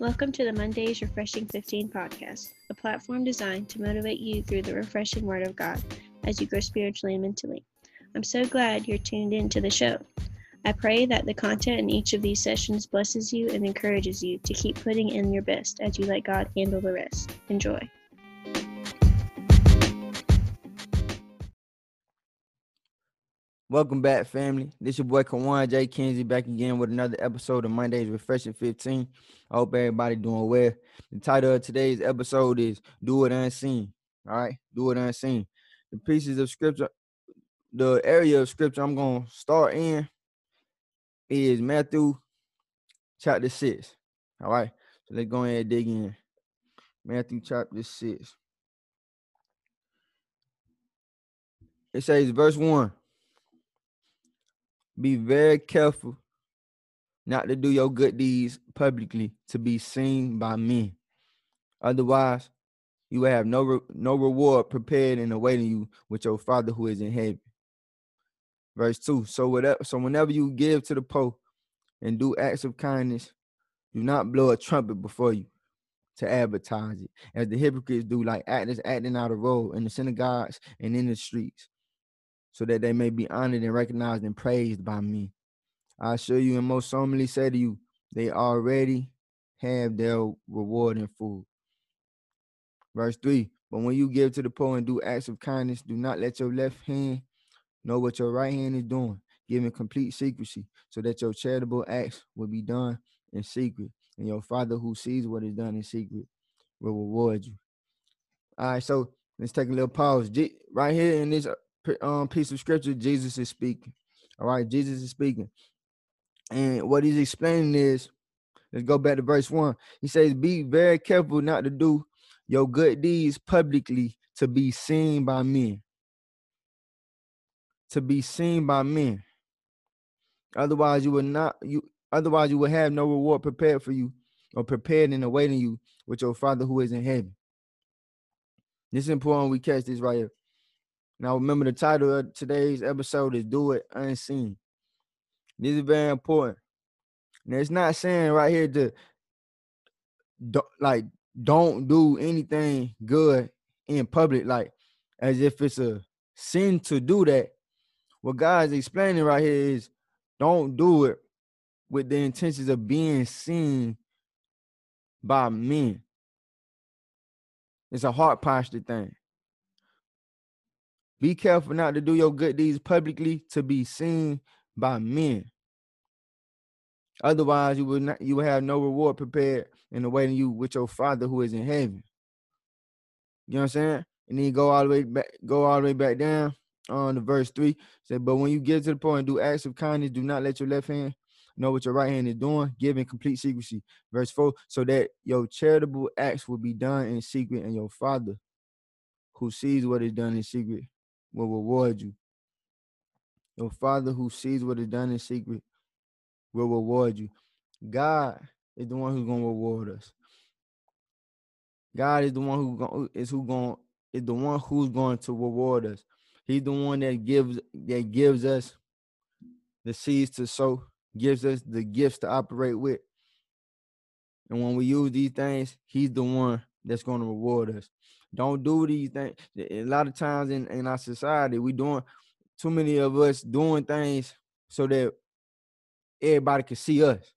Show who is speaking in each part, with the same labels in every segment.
Speaker 1: Welcome to the Mondays Refreshing 15 podcast, a platform designed to motivate you through the refreshing Word of God as you grow spiritually and mentally. I'm so glad you're tuned in to the show. I pray that the content in each of these sessions blesses you and encourages you to keep putting in your best as you let God handle the rest. Enjoy.
Speaker 2: Welcome back, family. This your boy Kawan J. Kenzie back again with another episode of Monday's Refreshing 15. I hope everybody doing well. The title of today's episode is Do It Unseen. All right, do it unseen. The pieces of scripture, the area of scripture I'm gonna start in is Matthew chapter 6. All right, so let's go ahead and dig in. Matthew chapter 6. It says, verse 1 be very careful not to do your good deeds publicly to be seen by men. Otherwise, you will have no re- no reward prepared and awaiting you with your Father who is in heaven. Verse two. So whatever, so whenever you give to the poor and do acts of kindness, do not blow a trumpet before you to advertise it, as the hypocrites do, like actors acting out a role in the synagogues and in the streets so that they may be honored and recognized and praised by me. I assure you and most solemnly say to you, they already have their reward in full. Verse 3 But when you give to the poor and do acts of kindness, do not let your left hand know what your right hand is doing, giving complete secrecy, so that your charitable acts will be done in secret, and your Father who sees what is done in secret will reward you. All right, so let's take a little pause. Right here in this um, piece of scripture, Jesus is speaking. All right, Jesus is speaking. And what he's explaining is, let's go back to verse one. He says, Be very careful not to do your good deeds publicly to be seen by men. To be seen by men. Otherwise, you will not you otherwise you will have no reward prepared for you or prepared and awaiting you with your father who is in heaven. This is important we catch this right here. Now, remember the title of today's episode is Do It Unseen. This is very important. Now, it's not saying right here to do, like don't do anything good in public, like as if it's a sin to do that. What God's explaining right here is don't do it with the intentions of being seen by men. It's a heart posture thing. Be careful not to do your good deeds publicly to be seen by men. Otherwise, you will not you will have no reward prepared in awaiting you with your father who is in heaven. You know what I'm saying? And then go all the way back, go all the way back down uh, on the verse three. Said, but when you get to the point point, do acts of kindness, do not let your left hand know what your right hand is doing, giving complete secrecy. Verse four, so that your charitable acts will be done in secret, and your father who sees what is done in secret will reward you. Your Father who sees what is done in secret will reward you. God is the one who's going to reward us. God is the one who is who going is the one who's going to reward us. He's the one that gives that gives us the seeds to sow, gives us the gifts to operate with. And when we use these things, he's the one that's going to reward us. Don't do these things. A lot of times in, in our society, we doing too many of us doing things so that everybody can see us.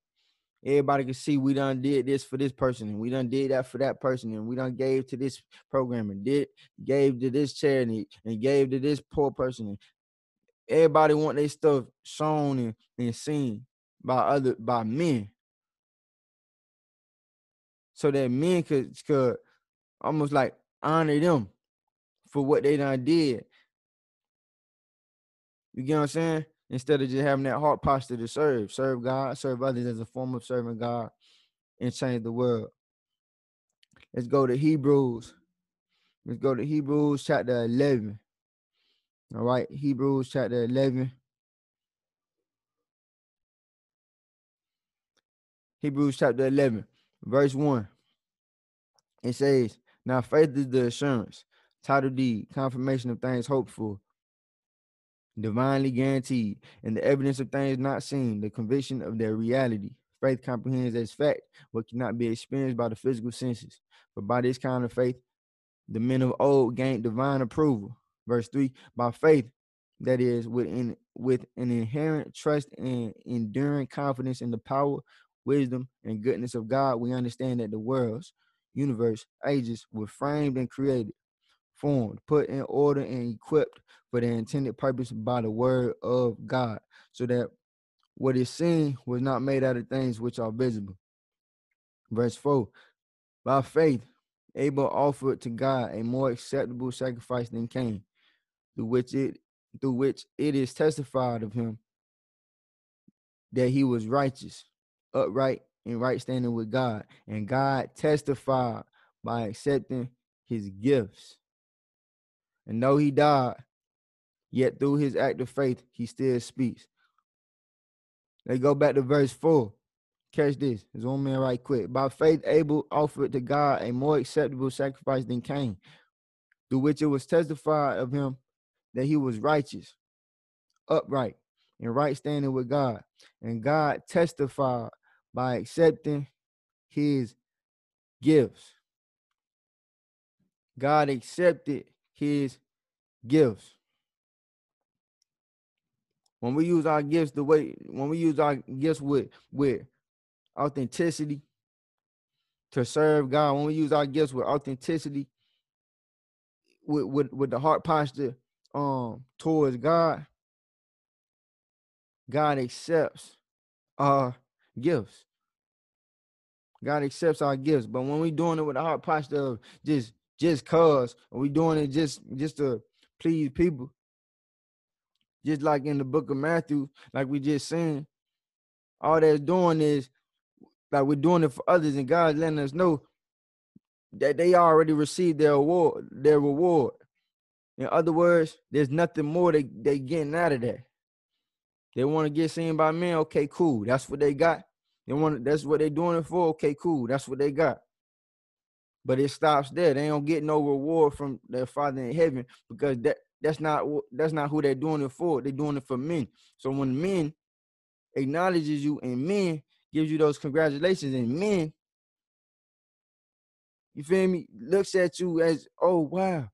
Speaker 2: Everybody can see we done did this for this person, and we done did that for that person, and we done gave to this program, and did gave to this charity, and gave to this poor person. And everybody want their stuff shown and, and seen by other by men, so that men could could almost like honor them for what they done did. You get what I'm saying? Instead of just having that heart posture to serve, serve God, serve others as a form of serving God and change the world. Let's go to Hebrews. Let's go to Hebrews chapter 11. All right, Hebrews chapter 11. Hebrews chapter 11, verse 1. It says, Now faith is the assurance, title deed, confirmation of things hoped for, divinely guaranteed, and the evidence of things not seen, the conviction of their reality. Faith comprehends as fact what cannot be experienced by the physical senses. But by this kind of faith, the men of old gained divine approval. Verse 3 By faith, that is, with, in, with an inherent trust and enduring confidence in the power, wisdom, and goodness of God, we understand that the worlds, universe, ages were framed and created, formed, put in order, and equipped for their intended purpose by the word of God, so that what is seen was not made out of things which are visible. Verse 4 By faith, Abel offered to God a more acceptable sacrifice than Cain, through which it through which it is testified of him that he was righteous, upright, and right standing with God. And God testified by accepting his gifts. And though he died, yet through his act of faith, he still speaks. Let's go back to verse 4. Catch this. Zoom in right quick. By faith, Abel offered to God a more acceptable sacrifice than Cain, through which it was testified of him that he was righteous, upright, and right standing with God. And God testified by accepting his gifts. God accepted his gifts. When we use our gifts the way when we use our gifts with with authenticity to serve God, when we use our gifts with authenticity, with with, with the heart posture um towards God, God accepts our gifts. God accepts our gifts. But when we doing it with a heart posture of just just cause, we doing it just just to please people, just like in the book of Matthew, like we just seen, all that's doing is like we're doing it for others, and God's letting us know that they already received their award, their reward. In other words, there's nothing more they they getting out of that. They want to get seen by men. Okay, cool. That's what they got. They want. That's what they're doing it for. Okay, cool. That's what they got. But it stops there. They don't get no reward from their Father in heaven because that that's not that's not who they're doing it for. They're doing it for men. So when men acknowledges you and men gives you those congratulations and men, you feel me, looks at you as, oh wow,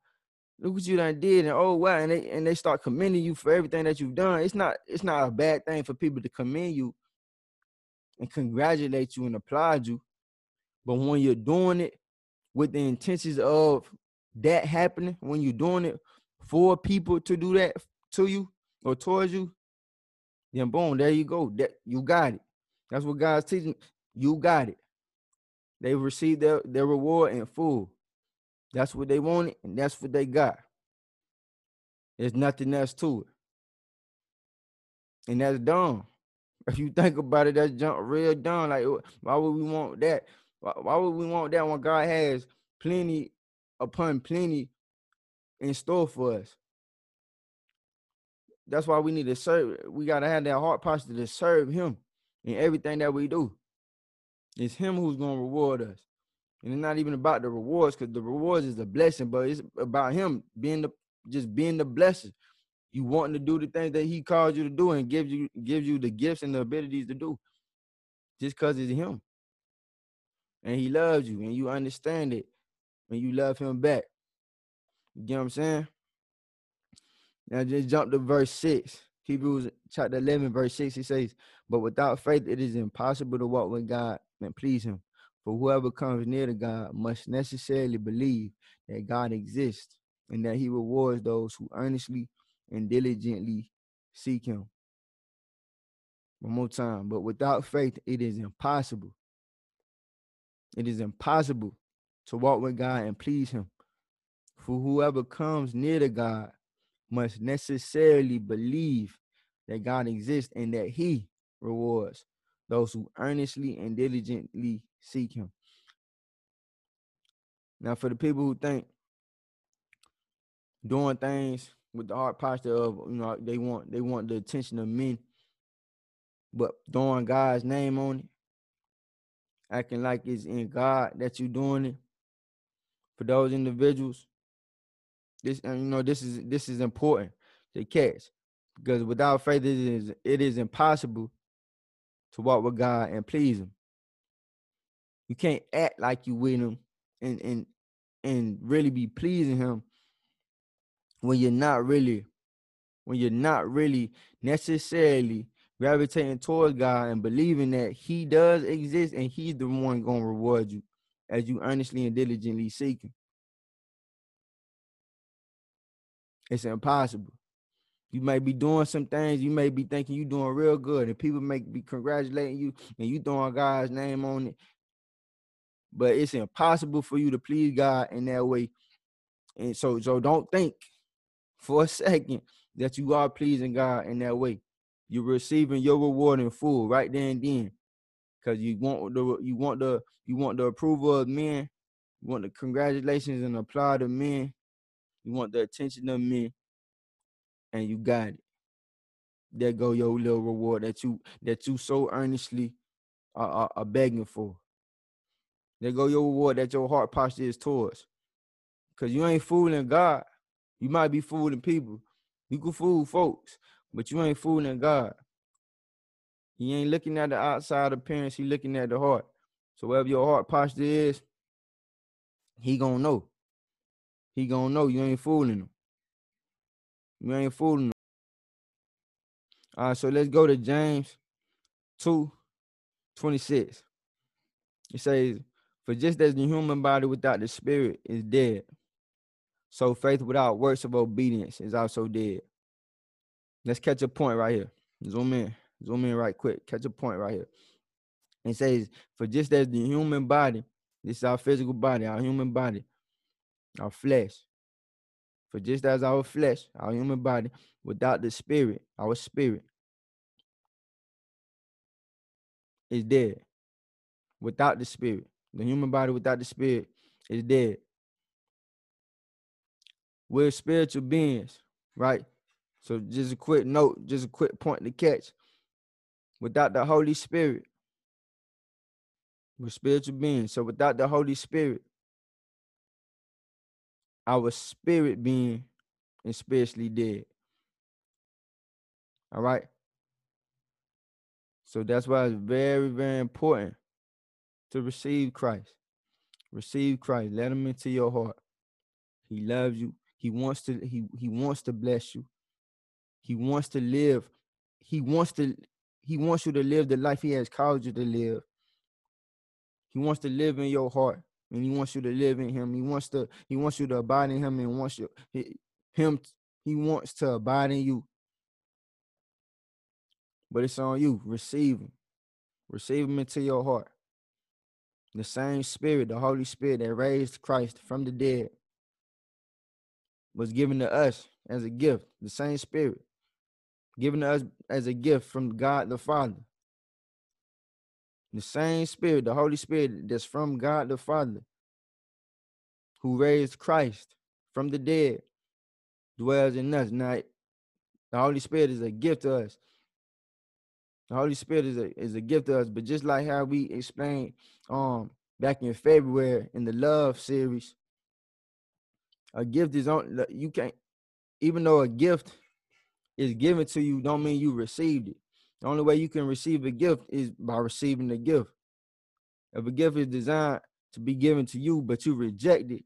Speaker 2: look what you done did, and oh wow, and they and they start commending you for everything that you've done. It's not it's not a bad thing for people to commend you and congratulate you and applaud you. But when you're doing it with the intentions of that happening, when you're doing it for people to do that to you or towards you, then boom, there you go. That you got it. That's what God's teaching. You got it. They received their, their reward in full. That's what they wanted, and that's what they got. There's nothing else to it. And that's dumb. If you think about it, that's jump real dumb. Like, why would we want that? Why, why would we want that when God has plenty upon plenty in store for us. That's why we need to serve. We gotta have that heart posture to serve Him in everything that we do. It's Him who's gonna reward us, and it's not even about the rewards, because the rewards is a blessing, but it's about Him being the just being the blessing. You wanting to do the things that He called you to do, and gives you gives you the gifts and the abilities to do, just because it's Him, and He loves you, and you understand it, and you love Him back. You get what I'm saying? Now just jump to verse 6. Hebrews chapter 11, verse 6, he says, But without faith it is impossible to walk with God and please him. For whoever comes near to God must necessarily believe that God exists and that he rewards those who earnestly and diligently seek him. One more time. But without faith, it is impossible. It is impossible to walk with God and please him. For whoever comes near to God must necessarily believe that God exists and that he rewards those who earnestly and diligently seek him. Now, for the people who think doing things with the heart posture of you know they want they want the attention of men, but throwing God's name on it, acting like it's in God that you're doing it. For those individuals, this and you know this is this is important to catch because without faith it is it is impossible to walk with God and please him. You can't act like you with him and and and really be pleasing him when you're not really when you're not really necessarily gravitating towards God and believing that He does exist and He's the one going to reward you as you earnestly and diligently seek Him. It's impossible. You may be doing some things, you may be thinking you're doing real good, and people may be congratulating you and you throwing God's name on it. But it's impossible for you to please God in that way. And so, so don't think for a second that you are pleasing God in that way. You're receiving your reward in full right there and then. Cause you want the you want the you want the approval of men, you want the congratulations and applaud of men, you want the attention of men, and you got it. There go your little reward that you that you so earnestly are, are, are begging for. There go your reward that your heart posture is towards. Cause you ain't fooling God. You might be fooling people. You can fool folks, but you ain't fooling God. He ain't looking at the outside appearance, he looking at the heart. So wherever your heart posture is, he gonna know. He gonna know you ain't fooling him. You ain't fooling him. All right, so let's go to James 2 26. It says, For just as the human body without the spirit is dead, so faith without works of obedience is also dead. Let's catch a point right here. Zoom in. Zoom in right quick. Catch a point right here. It says, For just as the human body, this is our physical body, our human body, our flesh. For just as our flesh, our human body, without the spirit, our spirit, is dead. Without the spirit, the human body without the spirit is dead. We're spiritual beings, right? So just a quick note, just a quick point to catch. Without the Holy Spirit, we're spiritual beings. So without the Holy Spirit, our spirit being is spiritually dead. All right. So that's why it's very, very important to receive Christ. Receive Christ. Let him into your heart. He loves you. He wants to, he, he wants to bless you. He wants to live. He wants to he wants you to live the life he has called you to live. He wants to live in your heart and he wants you to live in him. He wants to he wants you to abide in him and wants you he, him he wants to abide in you. But it's on you. Receive him. Receive him into your heart. The same spirit, the Holy Spirit that raised Christ from the dead was given to us as a gift. The same spirit given to us as a gift from God the Father. The same Spirit, the Holy Spirit that's from God the Father, who raised Christ from the dead, dwells in us. Now, the Holy Spirit is a gift to us. The Holy Spirit is a is a gift to us. But just like how we explained um back in February in the love series, a gift is on you can't even though a gift is given to you don't mean you received it. The only way you can receive a gift is by receiving the gift. If a gift is designed to be given to you, but you reject it,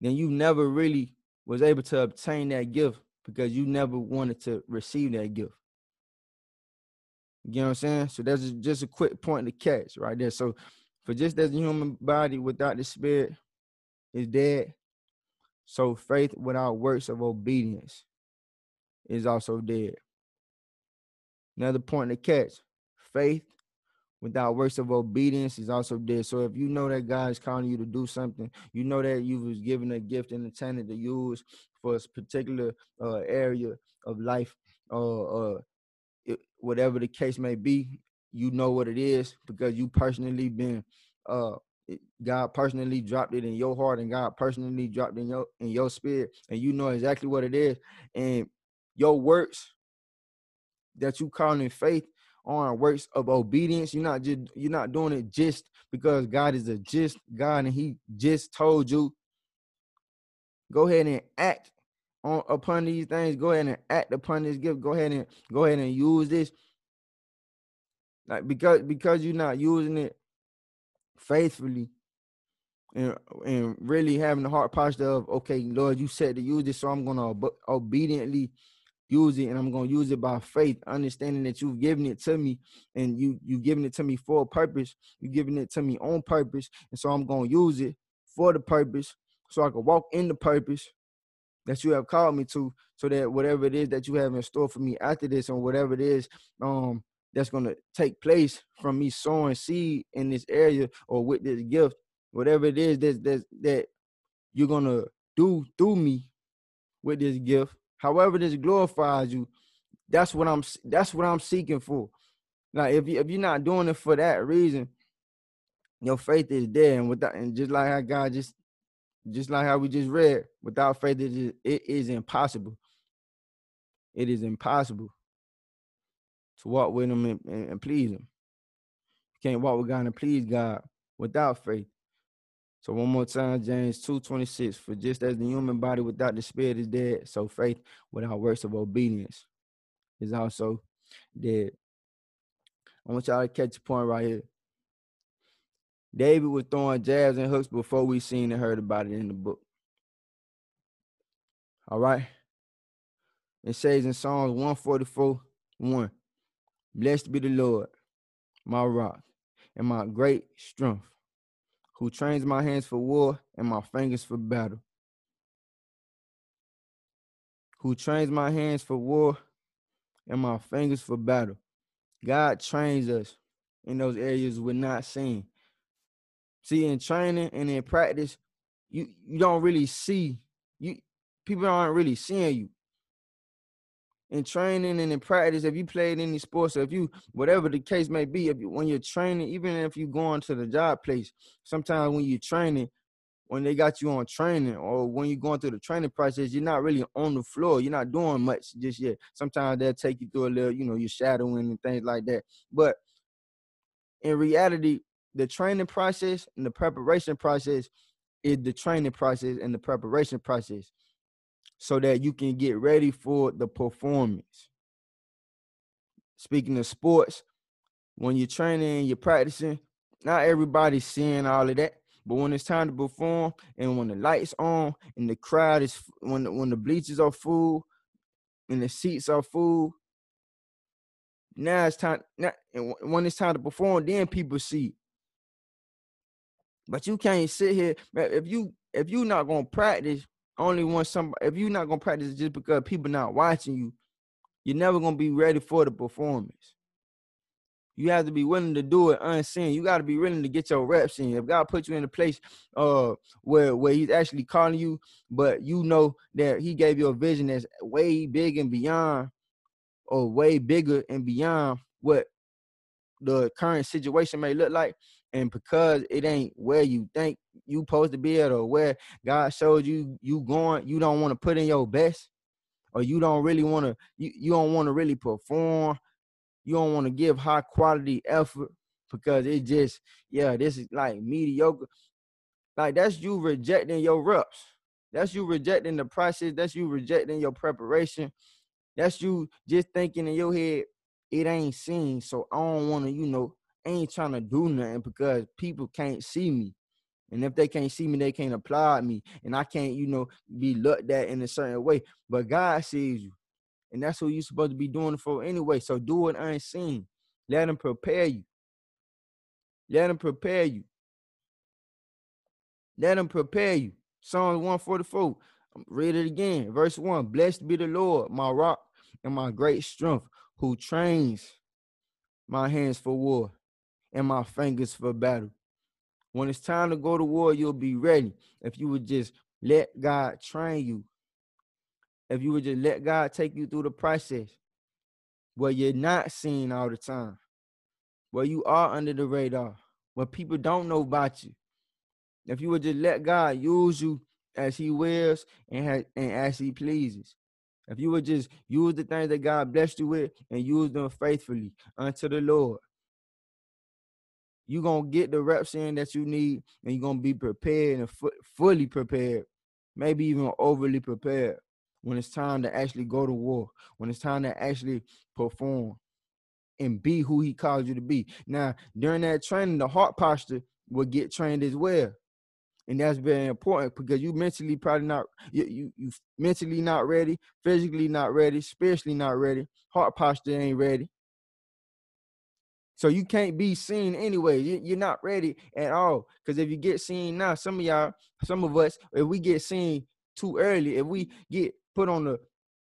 Speaker 2: then you never really was able to obtain that gift because you never wanted to receive that gift. You know what I'm saying? So that's just a quick point to catch right there. So for just as the human body without the spirit is dead, so faith without works of obedience is also dead. Another point to catch faith without works of obedience is also dead. So if you know that God is calling you to do something, you know that you was given a gift and intended to use for a particular uh, area of life, uh, uh, it, whatever the case may be, you know what it is because you personally been uh God personally dropped it in your heart and God personally dropped in your in your spirit and you know exactly what it is and your works that you calling faith on works of obedience. You're not just you're not doing it just because God is a just God and He just told you. Go ahead and act on upon these things. Go ahead and act upon this gift. Go ahead and go ahead and use this. Like because because you're not using it faithfully and and really having the heart posture of okay, Lord, you said to use this, so I'm gonna ob- obediently use it and I'm gonna use it by faith, understanding that you've given it to me and you you've given it to me for a purpose, you've given it to me on purpose, and so I'm gonna use it for the purpose so I can walk in the purpose that you have called me to, so that whatever it is that you have in store for me after this, and whatever it is um that's gonna take place from me sowing seed in this area or with this gift, whatever it is that that that you're gonna do through me with this gift, however this glorifies you, that's what I'm that's what I'm seeking for. Like if you if you're not doing it for that reason, your faith is there, and without and just like how God just just like how we just read, without faith, it is, it is impossible. It is impossible to walk with Him and, and, and please Him. You can't walk with God and please God without faith. So one more time, James 2:26. For just as the human body without the spirit is dead, so faith without works of obedience is also dead. I want y'all to catch a point right here. David was throwing jabs and hooks before we seen and heard about it in the book. All right. It says in Psalms 144 1 Blessed be the Lord, my rock, and my great strength, who trains my hands for war and my fingers for battle. Who trains my hands for war and my fingers for battle. God trains us in those areas we're not seeing. See, in training and in practice, you you don't really see you people aren't really seeing you. In training and in practice, if you played any sports, or if you whatever the case may be, if you, when you're training, even if you going to the job place, sometimes when you're training, when they got you on training or when you're going through the training process, you're not really on the floor. You're not doing much just yet. Sometimes they'll take you through a little, you know, you're shadowing and things like that. But in reality, the training process and the preparation process is the training process and the preparation process so that you can get ready for the performance. Speaking of sports, when you're training you're practicing, not everybody's seeing all of that. But when it's time to perform and when the lights on and the crowd is when the, when the bleachers are full and the seats are full, now it's time. Now, when it's time to perform, then people see. But you can't sit here if you if you're not gonna practice only when some if you're not gonna practice just because people not watching you, you're never gonna be ready for the performance. You have to be willing to do it unseen. You got to be willing to get your reps in. If God put you in a place uh where where He's actually calling you, but you know that He gave you a vision that's way big and beyond, or way bigger and beyond what the current situation may look like, and because it ain't where you think you supposed to be at or where God showed you you going, you don't want to put in your best, or you don't really want to you, you don't want to really perform, you don't want to give high quality effort because it just yeah, this is like mediocre. Like that's you rejecting your reps. That's you rejecting the process. That's you rejecting your preparation. That's you just thinking in your head, it ain't seen. So I don't want to, you know, ain't trying to do nothing because people can't see me. And if they can't see me, they can't applaud me. And I can't, you know, be looked at in a certain way. But God sees you. And that's what you're supposed to be doing for anyway. So do it unseen. Let him prepare you. Let him prepare you. Let him prepare you. Psalms 144. Read it again. Verse 1. Blessed be the Lord, my rock and my great strength, who trains my hands for war and my fingers for battle. When it's time to go to war, you'll be ready. If you would just let God train you, if you would just let God take you through the process where you're not seen all the time, where you are under the radar, where people don't know about you. If you would just let God use you as He wills and, has, and as He pleases. If you would just use the things that God blessed you with and use them faithfully unto the Lord, you're going to get the reps in that you need and you're going to be prepared and fu- fully prepared, maybe even overly prepared when it's time to actually go to war, when it's time to actually perform. and be who he called you to be. Now, during that training, the heart posture will get trained as well. And that's very important because you mentally probably not you, you you mentally not ready, physically not ready, spiritually not ready, heart posture ain't ready. So you can't be seen anyway. You're not ready at all. Because if you get seen now, some of y'all, some of us, if we get seen too early, if we get put on the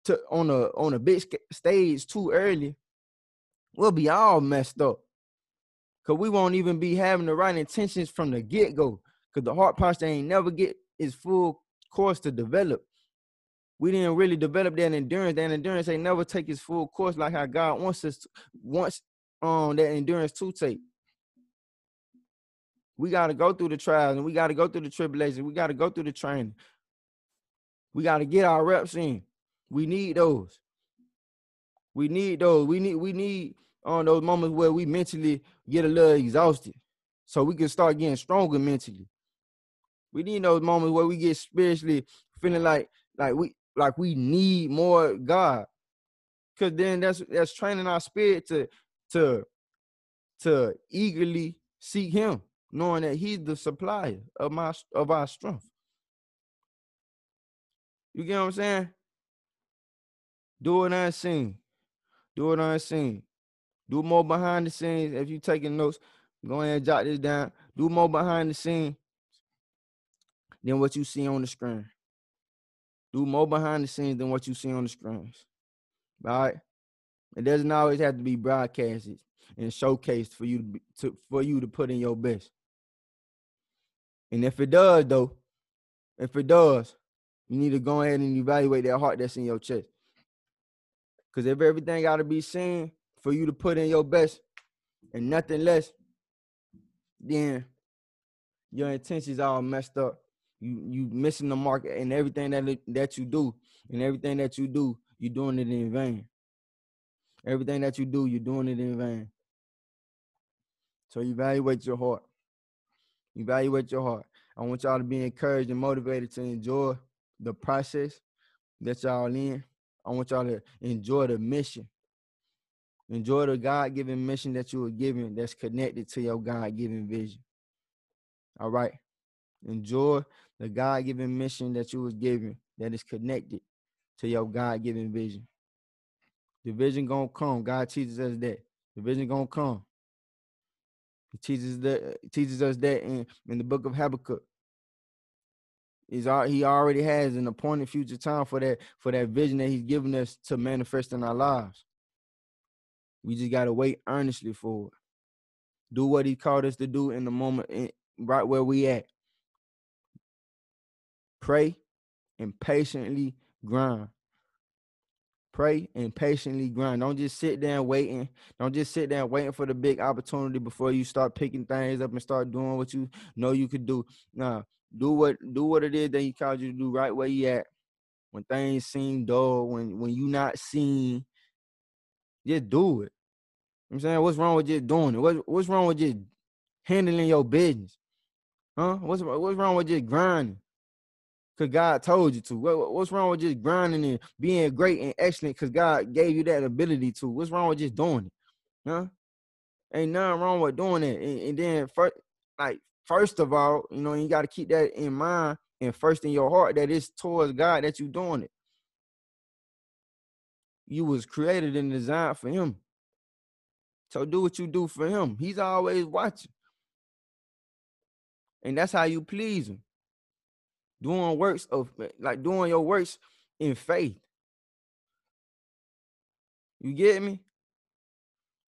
Speaker 2: to on a on a big stage too early, we'll be all messed up. Cause we won't even be having the right intentions from the get go. Cause the heart posture ain't never get its full course to develop. We didn't really develop that endurance. That endurance ain't never take its full course like how God wants us to, wants um that endurance two tape. We got to go through the trials and we got to go through the tribulations. We got to go through the training. We got to get our reps in. We need those. We need those. We need we need on uh, those moments where we mentally get a little exhausted, so we can start getting stronger mentally. We need those moments where we get spiritually feeling like like we like we need more God, because then that's that's training our spirit to to to eagerly seek Him, knowing that He's the supplier of my of our strength. You get what I'm saying? Do it unseen. Do it unseen. Do more behind the scenes. If you're taking notes, go ahead and jot this down. Do more behind the scene than what you see on the screen. Do more behind the scenes than what you see on the screens. All right. It doesn't always have to be broadcasted and showcased for you to, be, to for you to put in your best. And if it does, though, if it does, you need to go ahead and evaluate that heart that's in your chest. Because if everything got to be seen for you to put in your best and nothing less, then your intentions all messed up. You you missing the mark and everything that that you do, and everything that you do, you're doing it in vain. Everything that you do, you're doing it in vain. So evaluate your heart. Evaluate your heart. I want y'all to be encouraged and motivated to enjoy the process that y'all in. I want y'all to enjoy the mission. Enjoy the God given mission that you were given that's connected to your God given vision. All right. Enjoy the God given mission that you was given that is connected to your God given vision. The vision gonna come. God teaches us that. The vision gonna come. He teaches that teaches us that in, in the book of Habakkuk. He's he already has an appointed future time for that for that vision that he's given us to manifest in our lives. We just gotta wait earnestly for it. Do what he called us to do in the moment, in, right where we at. Pray and patiently grind. Pray and patiently grind. Don't just sit there waiting. Don't just sit there waiting for the big opportunity before you start picking things up and start doing what you know you could do. Nah, do what do what it is that he called you to do right where you at. When things seem dull, when when you not seen, just do it. I'm saying, what's wrong with just doing it? What, what's wrong with just handling your business? Huh? What's what's wrong with just grinding? Cause God told you to. What, what's wrong with just grinding and being great and excellent? Cause God gave you that ability to. What's wrong with just doing it? Huh? Ain't nothing wrong with doing it. And, and then first, like first of all, you know, you got to keep that in mind and first in your heart that it's towards God that you're doing it. You was created and designed for him. So do what you do for him. He's always watching. And that's how you please him. Doing works of like doing your works in faith. You get me?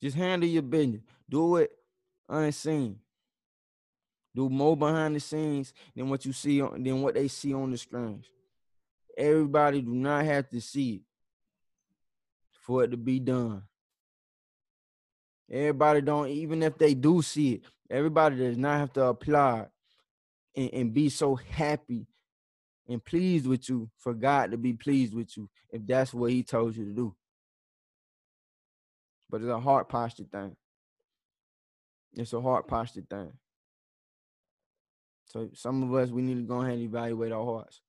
Speaker 2: Just handle your business. Do it unseen do more behind the scenes than what you see on than what they see on the screens. Everybody do not have to see it for it to be done. Everybody don't, even if they do see it, everybody does not have to apply and, and be so happy and pleased with you for God to be pleased with you if that's what He told you to do. But it's a heart posture thing. It's a heart posture thing. So some of us we need to go ahead and evaluate our hearts.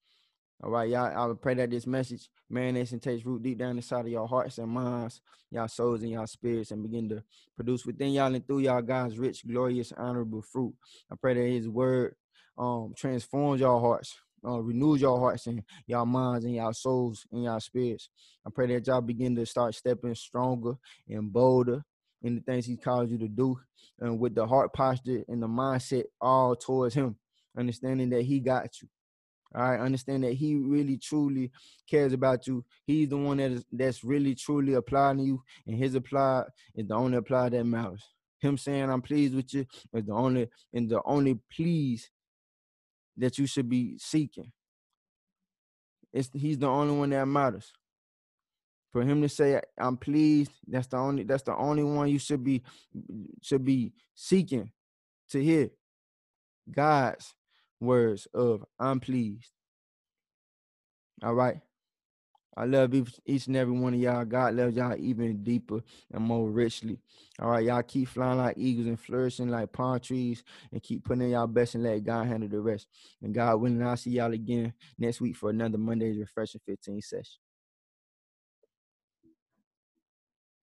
Speaker 2: All right, y'all. I pray that this message marinates and takes root deep down inside of your hearts and minds, y'all souls and y'all spirits, and begin to produce within y'all and through y'all God's rich, glorious, honorable fruit. I pray that His word um transforms your hearts, uh, renews your hearts and y'all minds and y'all souls and y'all spirits. I pray that y'all begin to start stepping stronger and bolder in the things He calls you to do, and with the heart posture and the mindset all towards Him, understanding that He got you all right, understand that he really truly cares about you. He's the one that is that's really truly applying to you, and his apply is the only apply that matters. Him saying I'm pleased with you is the only and the only please that you should be seeking. It's he's the only one that matters. For him to say I'm pleased, that's the only that's the only one you should be should be seeking to hear. God's words of I'm pleased. All right. I love each and every one of y'all. God loves y'all even deeper and more richly. All right, y'all keep flying like eagles and flourishing like palm trees and keep putting in y'all best and let God handle the rest. And God willing, I'll see y'all again next week for another Monday's Refreshing 15 session.